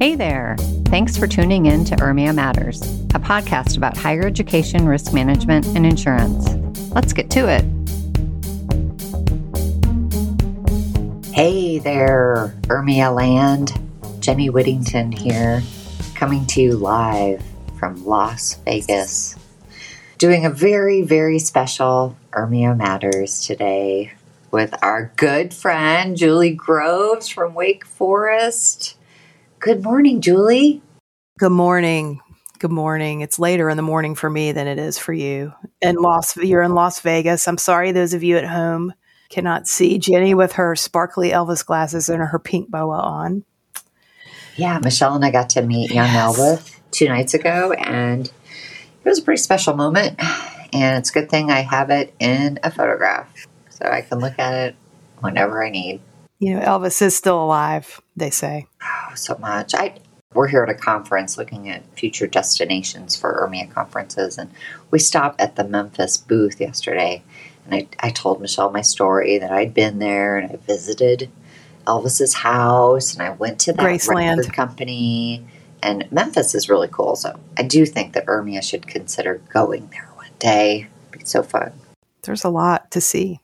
Hey there. Thanks for tuning in to Urmia Matters, a podcast about higher education, risk management, and insurance. Let's get to it. Hey there, Urmia Land. Jenny Whittington here, coming to you live from Las Vegas. Doing a very, very special Urmia Matters today with our good friend Julie Groves from Wake Forest. Good morning, Julie. Good morning. Good morning. It's later in the morning for me than it is for you. In Las, you're in Las Vegas. I'm sorry, those of you at home cannot see Jenny with her sparkly Elvis glasses and her pink boa on. Yeah, Michelle and I got to meet young yes. Elvis two nights ago, and it was a pretty special moment. And it's a good thing I have it in a photograph so I can look at it whenever I need. You know, Elvis is still alive, they say. Oh, so much. I we're here at a conference looking at future destinations for Urmia conferences, and we stopped at the Memphis booth yesterday. And I, I told Michelle my story that I'd been there and I visited Elvis's house, and I went to that Graceland. record company. And Memphis is really cool, so I do think that Urmia should consider going there one day. It'd be so fun. There's a lot to see.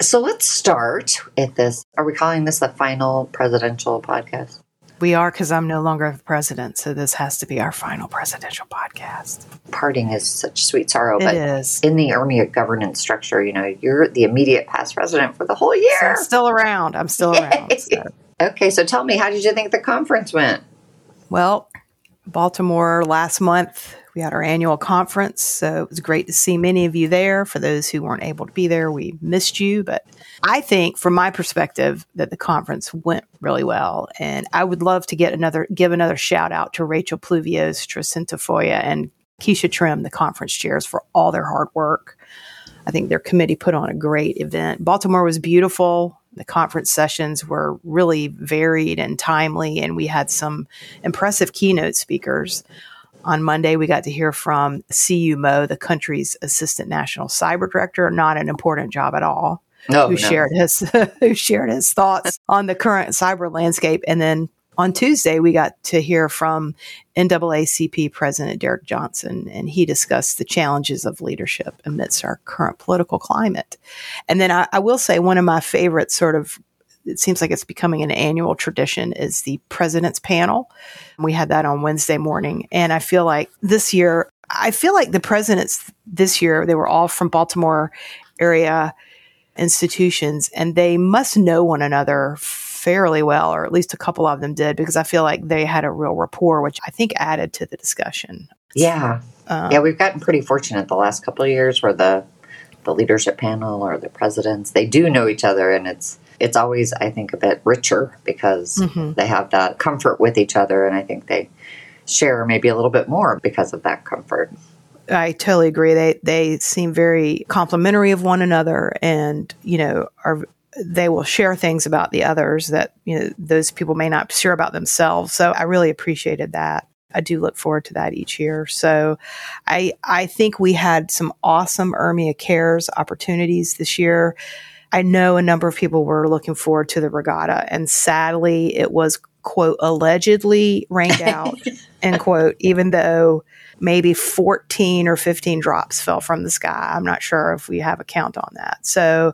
So let's start at this. Are we calling this the final presidential podcast? We are because I'm no longer president, so this has to be our final presidential podcast. Parting is such sweet sorrow, it but is. in the Urmia governance structure, you know, you're the immediate past president for the whole year. So I'm still around. I'm still Yay. around. So. Okay, so tell me, how did you think the conference went? Well, Baltimore last month we had our annual conference, so it was great to see many of you there. For those who weren't able to be there, we missed you. But I think, from my perspective, that the conference went really well, and I would love to get another give another shout out to Rachel Pluvios, Tracinta Foya, and Keisha Trim, the conference chairs, for all their hard work. I think their committee put on a great event. Baltimore was beautiful. The conference sessions were really varied and timely, and we had some impressive keynote speakers. On Monday, we got to hear from CU Mo, the country's assistant national cyber director. Not an important job at all. No, who no. shared his who shared his thoughts on the current cyber landscape, and then on Tuesday, we got to hear from NAACP President Derrick Johnson, and he discussed the challenges of leadership amidst our current political climate. And then I, I, will say one of my favorite sort of it seems like it's becoming an annual tradition is the president's panel. We had that on Wednesday morning. And I feel like this year, I feel like the presidents this year, they were all from Baltimore area institutions and they must know one another fairly well, or at least a couple of them did, because I feel like they had a real rapport, which I think added to the discussion. Yeah. Um, yeah, we've gotten pretty fortunate the last couple of years where the the leadership panel or the presidents, they do know each other and it's it's always, I think, a bit richer because mm-hmm. they have that comfort with each other. And I think they share maybe a little bit more because of that comfort. I totally agree. They they seem very complimentary of one another, and you know are they will share things about the others that you know those people may not share about themselves. So I really appreciated that. I do look forward to that each year. So I I think we had some awesome URMIA Cares opportunities this year. I know a number of people were looking forward to the regatta, and sadly, it was quote allegedly rained out end quote even though maybe 14 or 15 drops fell from the sky i'm not sure if we have a count on that so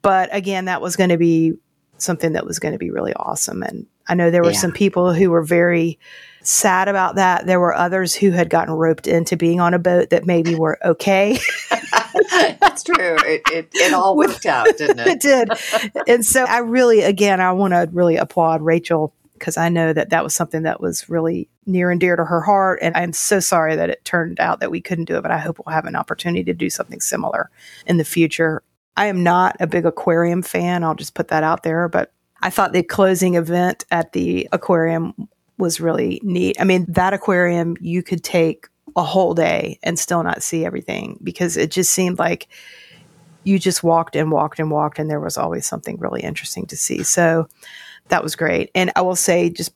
but again that was going to be something that was going to be really awesome and i know there were yeah. some people who were very sad about that. There were others who had gotten roped into being on a boat that maybe were okay. That's true. It, it, it all worked out, didn't it? it did. And so I really, again, I want to really applaud Rachel because I know that that was something that was really near and dear to her heart. And I'm so sorry that it turned out that we couldn't do it, but I hope we'll have an opportunity to do something similar in the future. I am not a big aquarium fan. I'll just put that out there, but I thought the closing event at the aquarium was really neat. I mean, that aquarium, you could take a whole day and still not see everything because it just seemed like you just walked and walked and walked, and there was always something really interesting to see. So that was great. And I will say, just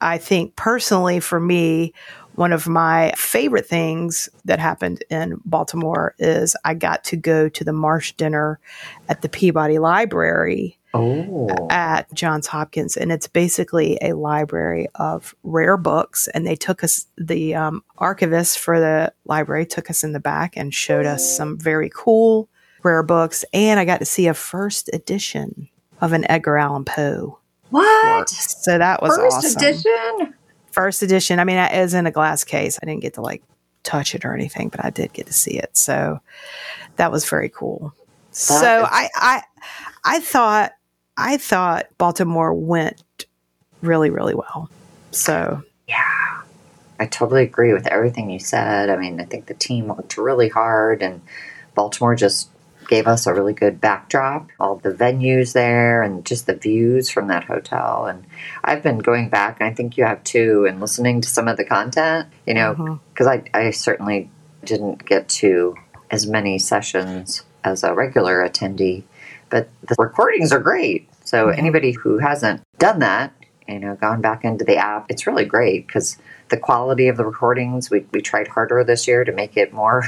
I think personally for me, one of my favorite things that happened in Baltimore is I got to go to the Marsh dinner at the Peabody Library Oh. at Johns Hopkins, and it's basically a library of rare books. And they took us, the um, archivist for the library took us in the back and showed us some very cool rare books. And I got to see a first edition of an Edgar Allan Poe. What? So that was First awesome. edition? First edition. I mean, it is in a glass case. I didn't get to like touch it or anything, but I did get to see it. So that was very cool. so is- I, I, I thought, I thought Baltimore went really, really well. So Yeah. I totally agree with everything you said. I mean, I think the team worked really hard and Baltimore just gave us a really good backdrop. All the venues there and just the views from that hotel. And I've been going back, and I think you have too, and listening to some of the content, you know, mm-hmm. because I, I certainly didn't get to as many sessions as a regular attendee, but the recordings are great. So Mhm. anybody who hasn't done that, you know, gone back into the app, it's really great because the quality of the recordings, we, we tried harder this year to make it more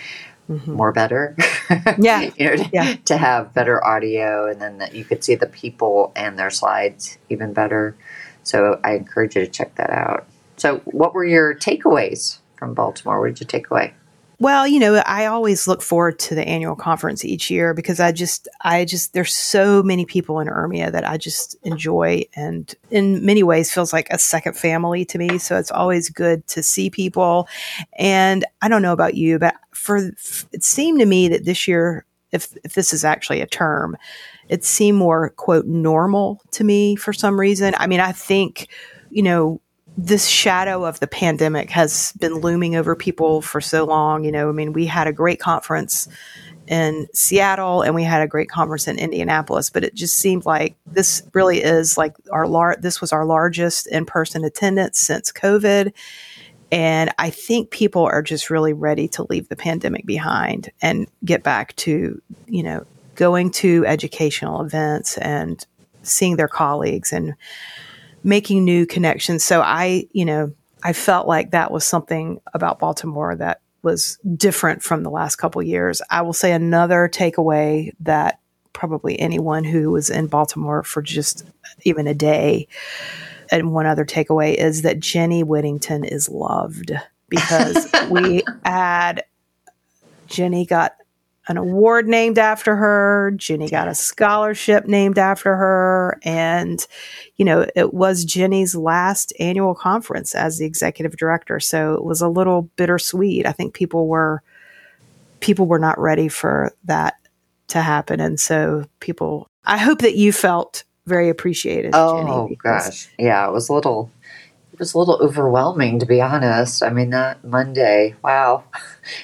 mhm. more better. Yeah. you know, to, Yeah. to have better audio and then that you could see the people and their slides even better. So I encourage you to check that out. So what were your takeaways from Baltimore? What did you take away? Well, you know, I always look forward to the annual conference each year because I just, I just, there's so many people in Urmia that I just enjoy and in many ways feels like a second family to me. So it's always good to see people. And I don't know about you, but for, it seemed to me that this year, if, if this is actually a term, it seemed more, quote, normal to me for some reason. I mean, I think, you know, this shadow of the pandemic has been looming over people for so long. You know, I mean, we had a great conference in Seattle and we had a great conference in Indianapolis, but it just seemed like this really is like our lar- this was our largest in-person attendance since COVID. And I think people are just really ready to leave the pandemic behind and get back to, you know, going to educational events and seeing their colleagues and making new connections. So I, you know, I felt like that was something about Baltimore that was different from the last couple years. I will say another takeaway that probably anyone who was in Baltimore for just even a day and one other takeaway is that Jenny Whittington is loved because we had Jenny got an award named after her. Jenny got a scholarship named after her. And, you know, it was Jenny's last annual conference as the executive director. So it was a little bittersweet. I think people were, people were not ready for that to happen. And so people, I hope that you felt very appreciated. Oh Jenny, gosh. Yeah, it was a little it was a little overwhelming to be honest. I mean that Monday, wow.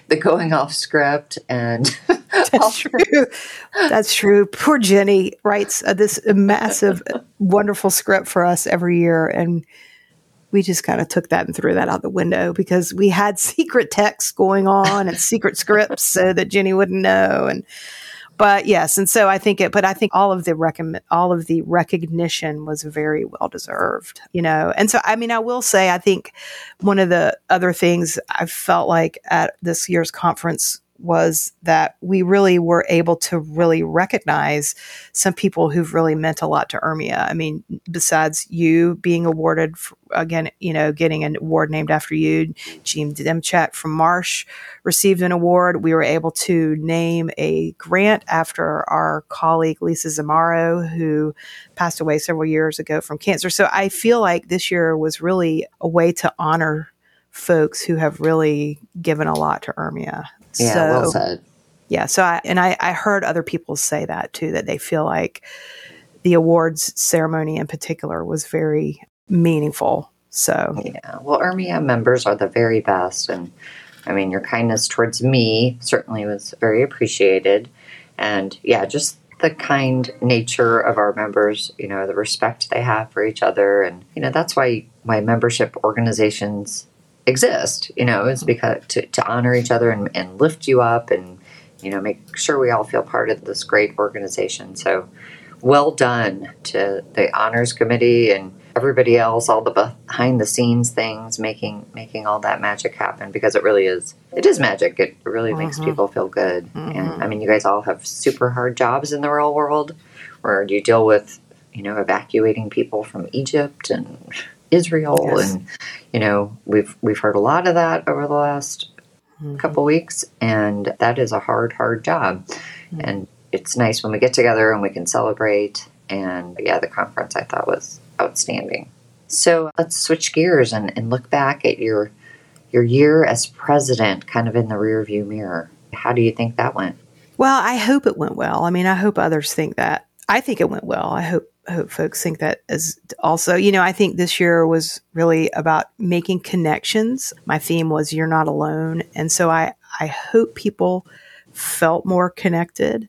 The going off script and That's true. That's true. Poor Jenny writes uh, this massive, wonderful script for us every year, and we just kind of took that and threw that out the window because we had secret texts going on and secret scripts so that Jenny wouldn't know. And but yes, and so I think it. But I think all of the recommend, all of the recognition was very well deserved, you know. And so I mean, I will say, I think one of the other things I felt like at this year's conference was that we really were able to really recognize some people who've really meant a lot to URMIA. I mean, besides you being awarded, f again, you know, getting an award named after you, Jean Demchak from Marsh received an award. We were able to name a grant after our colleague Lisa Zamaro, who passed away several years ago from cancer. So I feel like this year was really a way to honor folks who have really given a lot to URMIA. Yeah, so, well said. yeah. So I and I, I heard other people say that too, that they feel like the awards ceremony in particular was very meaningful. So Yeah. Well, URMIA members are the very best. And I mean, your kindness towards me certainly was very appreciated. And yeah, just the kind nature of our members, you know, the respect they have for each other. And, you know, that's why my membership organizations exist, you know, it's because to, to honor each other and, and lift you up and, you know, make sure we all feel part of this great organization. So well done to the honors committee and everybody else, all the behind the scenes things, making making all that magic happen because it really is it is magic. It really makes Mhm. people feel good. Mhm. And I mean you guys all have super hard jobs in the real world. where you deal with, you know, evacuating people from Egypt and Israel? Yes. And, you know, we've, we've heard a lot of that over the last Mhm. couple weeks, and that is a hard, hard job. Mhm. And it's nice when we get together and we can celebrate. And yeah, the conference I thought was outstanding. So let's switch gears and, and look back at your your year as president, kind of in the rearview mirror. How do you think that went? Well, I hope it went well. I mean, I hope others think that. I think it went well. I hope I hope folks think that as also. You know, I think this year was really about making connections. My theme was "You're not alone," and so I I hope people felt more connected.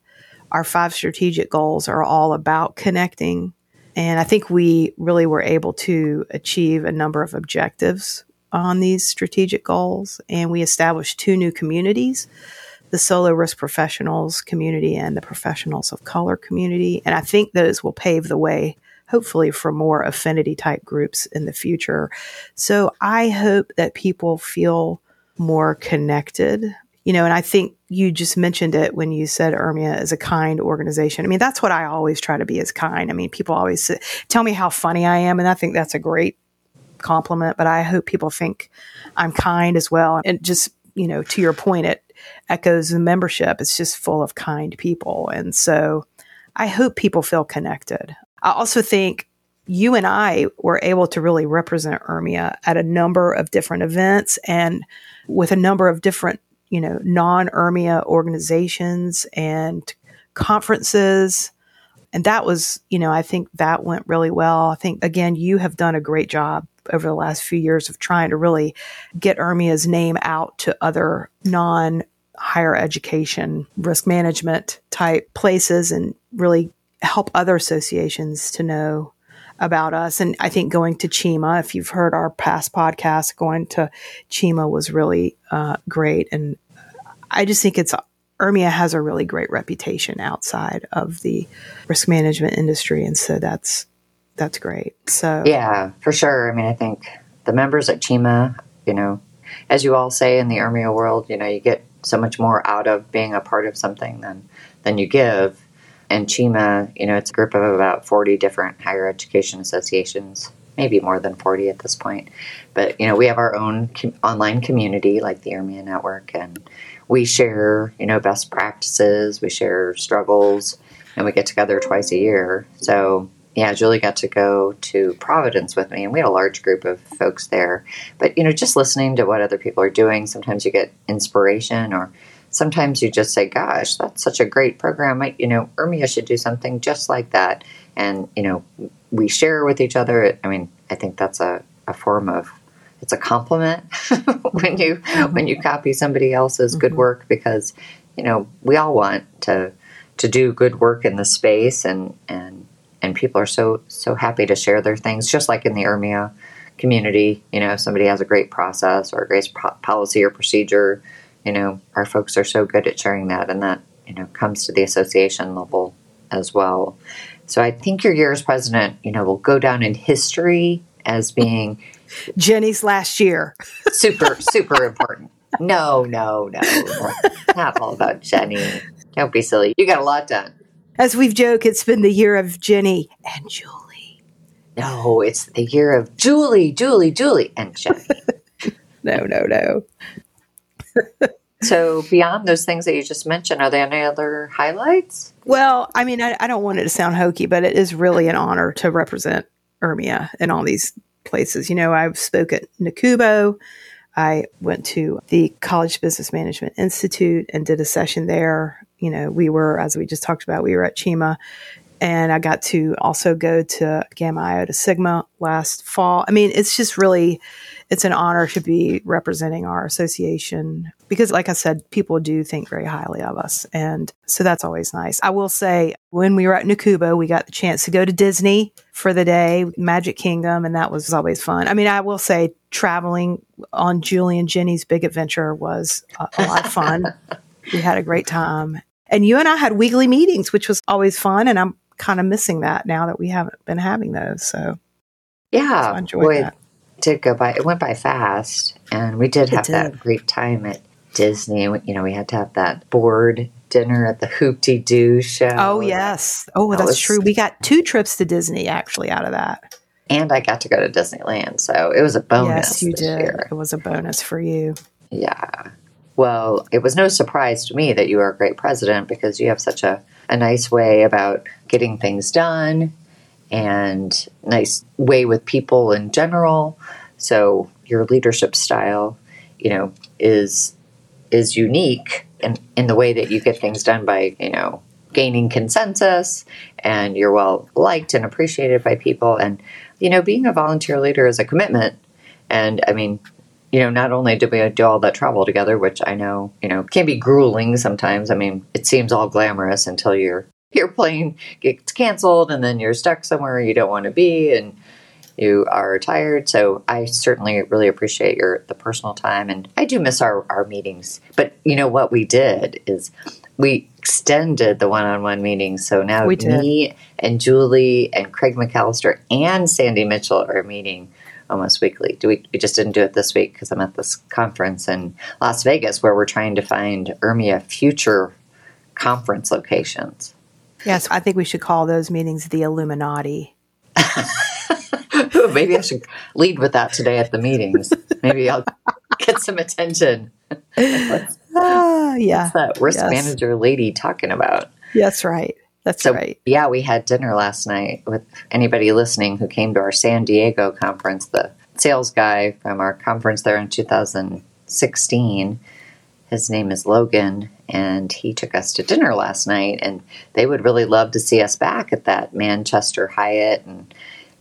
Our five strategic goals are all about connecting, and I think we really were able to achieve a number of objectives on these strategic goals. And we established two new communities the solo risk professionals community and the professionals of color community. And I think those will pave the way, hopefully, for more affinity type groups in the future. So I hope that people feel more connected. You know, and I think you just mentioned it when you said URMIA is a kind organization. I mean, that's what I always try to be as kind. I mean, people always say, tell me how funny I am, and I think that's a great compliment, but I hope people think I'm kind as well. And just, you know, to your point, it echoes the membership. It's just full of kind people. And so I hope people feel connected. I also think you and I were able to really represent URMIA at a number of different events and with a number of different, you know, non URMIA organizations and conferences. And that was, you know, I think that went really well. I think, again, you have done a great job over the last few years of trying to really get URMIA's name out to other non higher education risk management type places and really help other associations to know about us. And I think going to CHEMA, if you've heard our past podcast, going to CHEMA was really uh, great. And I just think it's URMIA has a really great reputation outside of the risk management industry, and so that's that's great. So Yeah, for sure. I mean, I think the members at CHEMA, you know, as you all say in the URMIA world, you know, you get so much more out of being a part of something than than you give. And CHEMA, you know, it's a group of about 40 different higher education associations, maybe more than 40 at this point. But, you know, we have our own com- online community like the URMIA Network, and we share, you know, best practices, we share struggles, and we get together twice a year. So, yeah, Julie got to go to Providence with me, and we had a large group of folks there. But, you know, just listening to what other people are doing, sometimes you get inspiration or sometimes you just say, "Gosh, that's such a great program." I, you know, URMIA should do something just like that. And you know, we share with each other. I mean, I think that's a, a form of it's a compliment when you when you copy somebody else's good Mhm. work because you know we all want to to do good work in the space and and and people are so so happy to share their things just like in the URMIA community you know if somebody has a great process or a great po- policy or procedure you know our folks are so good at sharing that and that you know comes to the association level as well. So i think your year as president you know will go down in history as being Jenny's last year. super super important. No no no not all about jenny. Don't be silly. You got a lot done As we've joked, it's been the year of Jenny and Julie. no it's the year of julie julie julie and jenny No, no, no. so beyond those things that you just mentioned are there any other highlights Well, I mean, I, I don't want it to sound hokey, but it is really an honor to represent URMIA in all these places. You know, I've spoke at NACUBO. I went to the College Business Management Institute and did a session there. You know, we were, as we just talked about, we were at CHEMA. And I got to also go to Gamma Iota Sigma last fall. I mean, it's just really, it's an honor to be representing our association because, like I said, people do think very highly of us. And so that's always nice. I will say, when we were at NACUBO, we got the chance to go to Disney for the day, Magic Kingdom, and that was always fun. I mean, I will say, traveling on Julie and Jenny's big adventure was a, a lot of fun. we had a great time. And you and I had weekly meetings, which was always fun. And I'm kind of missing that now that we haven't been having those. So yeah I enjoyed boy, that. it did go by it went by fast and we did have that great time at disney you know we had to have that board dinner at the Hoop Doo show. Oh yes. Oh, That that's was- true. We got two trips to Disney actually out of that. And I got to go to Disneyland, so it was a bonus yes, you did. year. It was a bonus for you. Yeah. Well, it was no surprise to me that you are a great president because you have such a, a nice way about getting things done and nice way with people in general. So your leadership style, you know, is is unique in, in the way that you get things done by, you know, gaining consensus and you're well liked and appreciated by people and you know, being a volunteer leader is a commitment. And I mean, you know, not only did we do all that travel together, which I know, you know, can be grueling sometimes. I mean, it seems all glamorous until your your plane gets canceled and then you're stuck somewhere you don't want to be and you are tired. So I certainly really appreciate your the personal time and I do miss our, our meetings. But you know what we did is we extended the one on one meetings. So now We me and Julie and Craig McAllister and Sandy Mitchell are meeting almost weekly. Do we, we just didn't do it this week because I'm at this conference in Las Vegas where we're trying to find URMIA future conference locations. Yes, I think we should call those meetings the Illuminati. Maybe I should lead with that today at the meetings. Maybe I'll get some attention. What's Ah, yeah. that risk Yes. manager lady talking about? That's right. That's So, right. yeah, we had dinner last night with anybody listening who came to our San Diego conference. The sales guy from our conference there in 2016, his name is Logan, and he took us to dinner last night. And they would really love to see us back at that Manchester Hyatt. And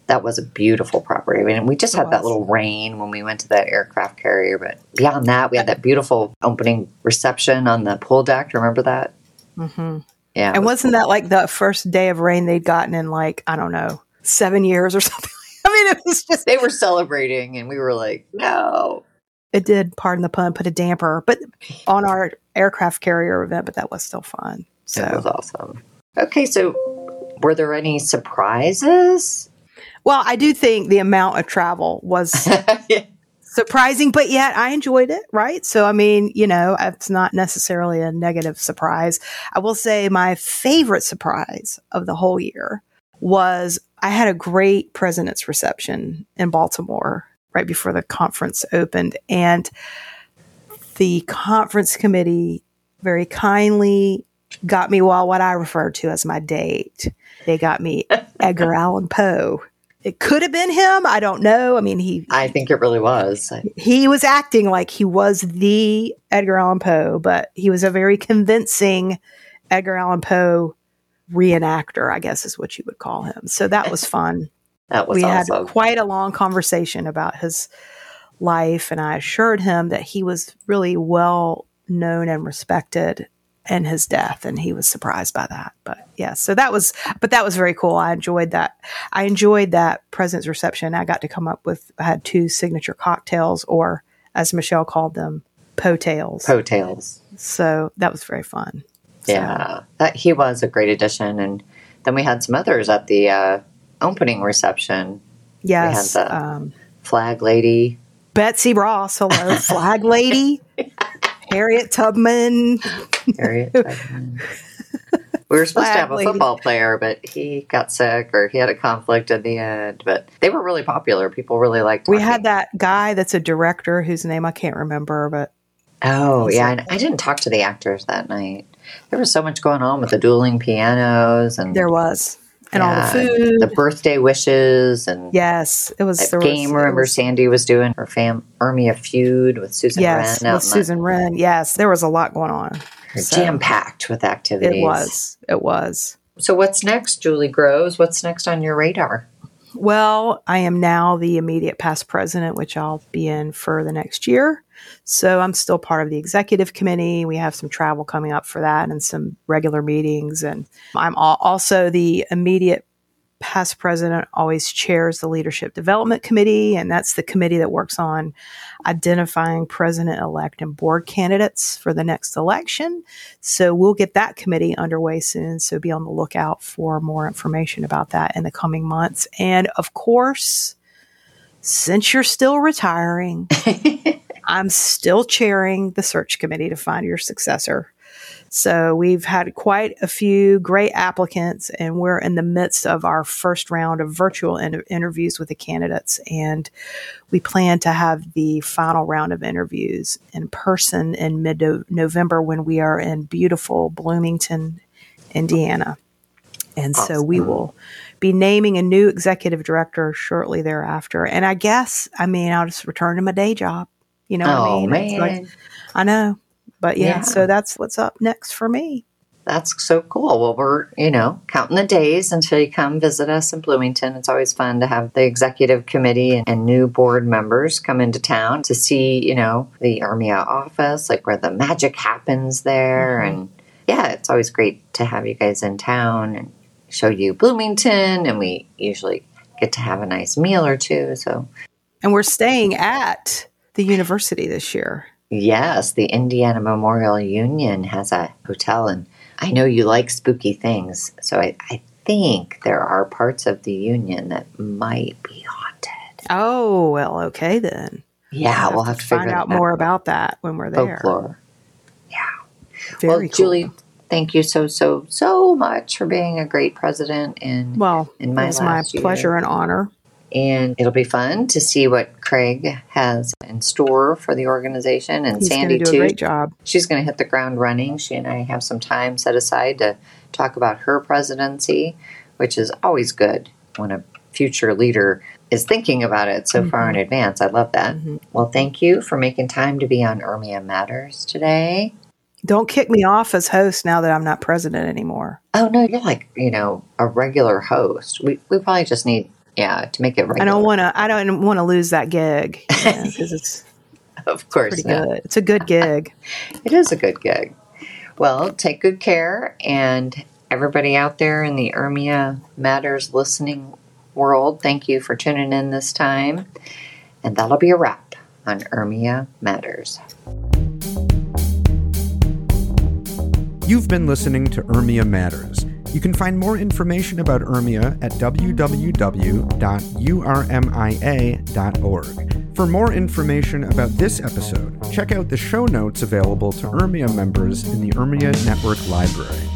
that was a beautiful property. I mean, we just It had that little rain when we went to that aircraft carrier. But beyond that, we had that beautiful opening reception on the pool deck. Remember that? hmm Yeah. And was wasn't that like the first day of rain they'd gotten in like, I don't know, seven years or something? I mean, it was just, they were celebrating and we were like no it did, pardon the pun, put a damper, but on our aircraft carrier event, but that was still fun. So it was awesome okay so were there any surprises well, I do think the amount of travel was Yeah. Surprising, but yet I enjoyed it, right? So, I mean, you know, it's not necessarily a negative surprise. I will say my favorite surprise of the whole year was I had a great president's reception in Baltimore right before the conference opened. And the conference committee very kindly got me well what I refer to as my date. They got me Edgar Allan Poe. It could have been him. I don't know. I mean, he i think it really was he was acting like he was the Edgar Allan Poe, but he was a very convincing Edgar Allan Poe reenactor, I guess is what you would call him. So that was fun. that was we awesome had quite a long conversation about his life, and I assured him that he was really well known and respected in his death, and he was surprised by that. But yeah, so that was, but that was very cool. I enjoyed that. I enjoyed that president's reception. I got to come up with, I had two signature cocktails, or as Michelle called them, potails. coattails so that was very fun. So- yeah that he was a great addition and then we had some others at the uh, opening reception Yes. We had the- Um, flag lady Betsy Ross, hello, flag lady. Harriet Tubman. Harriet Tubman. We were supposed to have a lady. football player, but he got sick or he had a conflict in the end. But they were really popular. People really liked. We had that guy that's a director whose name I can't remember, but Oh yeah, and I didn't talk to the actors that night. There was so much going on with the dueling pianos and there was. And all the food. the birthday wishes, and yes, it was the there was- game. remember, was- Sandy was doing her fam URMIA feud with Susan yes, Wren with Susan Wren. Yes, there was a lot going on. so- jam packed with activities. It was. It was. So what's next, Julie Groves? What's next on your radar? Well, I am now the immediate past president, which I'll be in for the next year. So I'm still part of the executive committee. We have some travel coming up for that and some regular meetings. And I'm also the immediate past president, always chairs the leadership development committee. And that's the committee that works on identifying president elect and board candidates for the next election. So we'll get that committee underway soon. So be on the lookout for more information about that in the coming months. And of course, since you're still retiring, I'm still chairing the search committee to find your successor. So we've had quite a few great applicants, and we're in the midst of our first round of virtual in- interviews with the candidates. And we plan to have the final round of interviews in person in mid November when we are in beautiful Bloomington, Indiana. And so we will be naming a new executive director shortly thereafter. And I guess, I mean, I'll just return to my day job. You know oh, what I oh, mean? Man. Like, I know. But yeah, Yeah. so that's what's up next for me. That's so cool. Well, we're, you know, counting the days until you come visit us in Bloomington. It's always fun to have the executive committee and, and new board members come into town to see, you know, the URMIA office, like where the magic happens there. Mm-hmm. And yeah, it's always great to have you guys in town and show you Bloomington. And we usually get to have a nice meal or two. So, And we're staying at the university this year. yes, the Indiana Memorial Union has a hotel. And I know you like spooky things. So I, I think there are parts of the Union that might be haunted. Oh, well, okay then. Yeah, we'll have to, find figure out that more about that when we're there. folklore. Very well, cool. Julie, thank you so so so much for being a great president, and Well, in my it was my year. pleasure and honor. And it'll be fun to see what Craig has in store for the organization and He's Sandy do too. a great job. She's going to hit the ground running. She and I have some time set aside to talk about her presidency, which is always good when a future leader is thinking about it so far Mm-hmm. in advance. I love that. Well, thank you for making time to be on URMIA Matters today. Don't kick me off as host now that I'm not president anymore. Oh no, you're like you know a regular host. We we probably just need yeah to make it regular. I don't want to. I don't want to lose that gig because it's of course, pretty not. good. It's a good gig. It is a good gig. Well, take good care, and everybody out there in the URMIA Matters listening world, thank you for tuning in this time. And that'll be a wrap on URMIA Matters. You've been listening to URMIA Matters. You can find more information about URMIA at www.urmia.org. For more information about this episode, check out the show notes available to URMIA members in the URMIA Network Library.